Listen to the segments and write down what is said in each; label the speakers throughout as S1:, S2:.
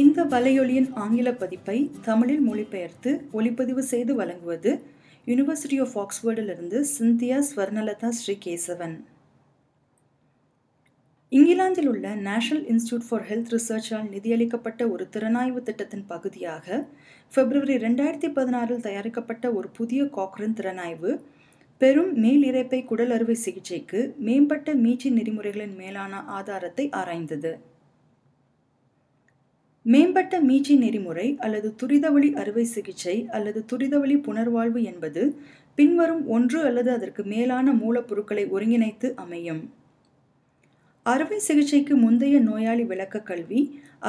S1: இந்த வலையொலியின் ஆங்கில பதிப்பை தமிழில் மொழிபெயர்த்து ஒளிப்பதிவு செய்து வழங்குவது யுனிவர்சிட்டி ஆஃப் ஆக்ஸ்போர்டிலிருந்து சிந்தியா ஸ்வர்ணலதா ஸ்ரீகேசவன். இங்கிலாந்தில் உள்ள நேஷனல் இன்ஸ்டிடியூட் ஃபார் ஹெல்த் ரிசர்ச்சால் நிதியளிக்கப்பட்ட ஒரு திறனாய்வு திட்டத்தின் பகுதியாக பிப்ரவரி ரெண்டாயிரத்தி பதினாறில் தயாரிக்கப்பட்ட ஒரு புதிய காக்ரன் திறனாய்வு பெரும் மேல் இறைப்பை குடல் அறுவை சிகிச்சைக்கு மேம்பட்ட மீட்சி நெறிமுறைகளின் மேலான ஆதாரத்தை ஆராய்ந்தது. மேம்பட்ட மீட்சி நெறிமுறை அல்லது துரிதவழி அறுவை சிகிச்சை அல்லது துரிதவழி புனர்வாழ்வு என்பது பின்வரும் ஒன்று அல்லது அதற்கு மேலான மூலப்பொருட்களை ஒருங்கிணைத்து அமையும். அறுவை சிகிச்சைக்கு முந்தைய நோயாளி விளக்க கல்வி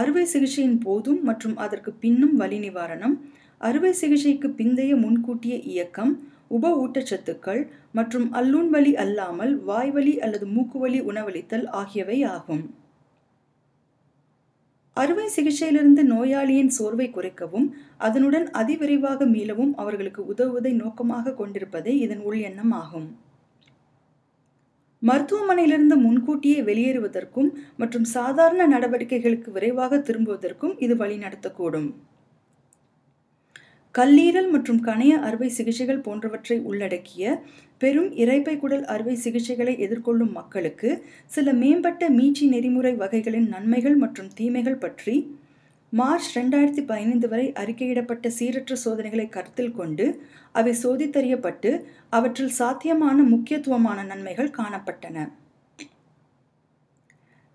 S1: அறுவை சிகிச்சையின் போதும் மற்றும் அதற்கு பின்னும் வலி நிவாரணம் அறுவை சிகிச்சைக்கு பிந்தைய முன்கூட்டிய இயக்கம் உப ஊட்டச்சத்துக்கள் மற்றும் அல்லூன் வலி அல்லாமல் வாய்வலி அல்லது மூக்குவலி உணவளித்தல் ஆகியவை ஆகும். அறுவை சிகிச்சையிலிருந்து நோயாளியின் சோர்வை குறைக்கவும் அதனுடன் அதிவிரைவாக மீளவும் அவர்களுக்கு உதவுவதை நோக்கமாக கொண்டிருப்பதே இதன் உள் எண்ணம் ஆகும் மருத்துவமனையிலிருந்து முன்கூட்டியே வெளியேறுவதற்கும் மற்றும் சாதாரண நடவடிக்கைகளுக்கு விரைவாக திரும்புவதற்கும் இது வழிநடத்தக்கூடும். கல்லீரல் மற்றும் கணைய அறுவை சிகிச்சைகள் போன்றவற்றை உள்ளடக்கிய பெரும் இறைப்பை குடல் அறுவை சிகிச்சைகளை எதிர்கொள்ளும் மக்களுக்கு சில மேம்பட்ட மீட்சி நெறிமுறை வகைகளின் நன்மைகள் மற்றும் தீமைகள் பற்றி மார்ச் ரெண்டாயிரத்தி பதினைந்து வரை அறிக்கையிடப்பட்ட சீரற்ற சோதனைகளை கருத்தில் கொண்டு அவை சோதித்தறியப்பட்டு அவற்றில் சாத்தியமான முக்கியத்துவமான நன்மைகள் காணப்பட்டன.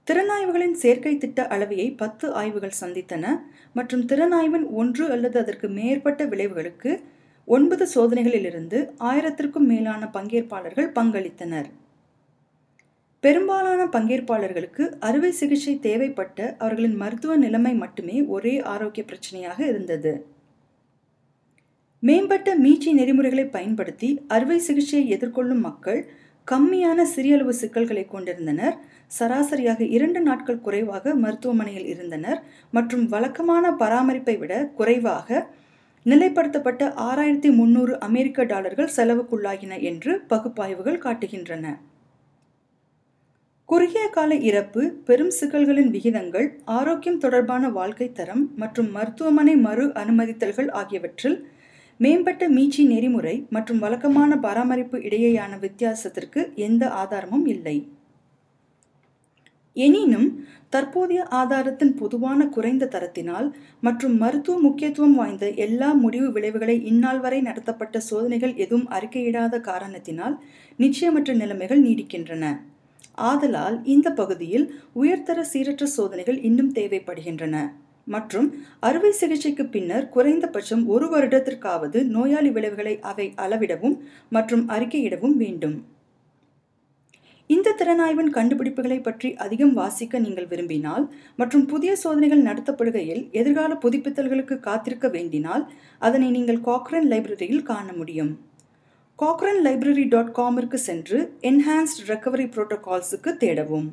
S1: திறனாய்வுகளின் சேர்க்கை திட்ட அளவையை பத்து ஆய்வுகள் சந்தித்தன மற்றும் திறனாய்வின் ஒன்று அல்லது அதற்கு மேற்பட்ட விளைவுகளுக்கு ஒன்பது சோதனைகளிலிருந்து ஆயிரத்திற்கும் மேலான பங்கேற்பாளர்கள் பங்களித்தனர். பெரும்பாலான பங்கேற்பாளர்களுக்கு அறுவை சிகிச்சை தேவைப்பட்ட அவர்களின் மருத்துவ நிலைமை மட்டுமே ஒரே ஆரோக்கிய பிரச்சனையாக இருந்தது. மேம்பட்ட மீட்சி நெறிமுறைகளை பயன்படுத்தி அறுவை சிகிச்சையை எதிர்கொள்ளும் மக்கள் கம்மியான சிறியளவு சிக்கல்களை கொண்டிருந்தனர். சராசரியாக இரண்டு நாட்கள் குறைவாக மருத்துவமனையில் இருந்தனர் மற்றும் வழக்கமான பராமரிப்பை விட குறைவாக நிலைப்படுத்தப்பட்ட ஆறாயிரத்தி முன்னூறு அமெரிக்க டாலர்கள் செலவுக்குள்ளாகின என்று பகுப்பாய்வுகள் காட்டுகின்றன. குறுகிய கால இறப்பு பெரும் சிக்கல்களின் விகிதங்கள் ஆரோக்கியம் தொடர்பான வாழ்க்கை தரம் மற்றும் மருத்துவமனை மறு அனுமதித்தல்கள் ஆகியவற்றில் மேம்பட்ட மீட்சி நெறிமுறை மற்றும் வழக்கமான பராமரிப்பு இடையேயான வித்தியாசத்திற்கு எந்த ஆதாரமும் இல்லை. எனினும் தற்போதைய ஆதாரத்தின் பொதுவான குறைந்த தரத்தினால் மற்றும் மருத்துவ முக்கியத்துவம் வாய்ந்த எல்லா முடிவு விளைவுகளை இந்நாள் வரை நடத்தப்பட்ட சோதனைகள் எதுவும் அறிக்கையிடாத காரணத்தினால் நிச்சயமற்ற நிலைமைகள் நீடிக்கின்றன. ஆதலால் இந்த பகுதியில் உயர்தர சீரற்ற சோதனைகள் இன்னும் தேவைப்படுகின்றன. மற்றும் அறுவை சிகிச்சைக்கு பின்னர் குறைந்தபட்சம் ஒரு வருடத்திற்காவது நோயாளி விளைவுகளை அவை அளவிடவும் மற்றும் அறிக்கையிடவும் வேண்டும். இந்த திறனாய்வின் கண்டுபிடிப்புகளை பற்றி அதிகம் வாசிக்க நீங்கள் விரும்பினால் மற்றும் புதிய சோதனைகள் நடத்தப்படுகையில் எதிர்கால புதுப்பித்தல்களுக்கு காத்திருக்க வேண்டினால் அதனை நீங்கள் காக்ரன் லைப்ரரியில் காண முடியும். காக்ரன் லைப்ரரி டாட் காமிற்கு சென்று என்ஹான்ஸ்ட் ரெக்கவரி புரோட்டோகால்ஸுக்கு தேடவும்.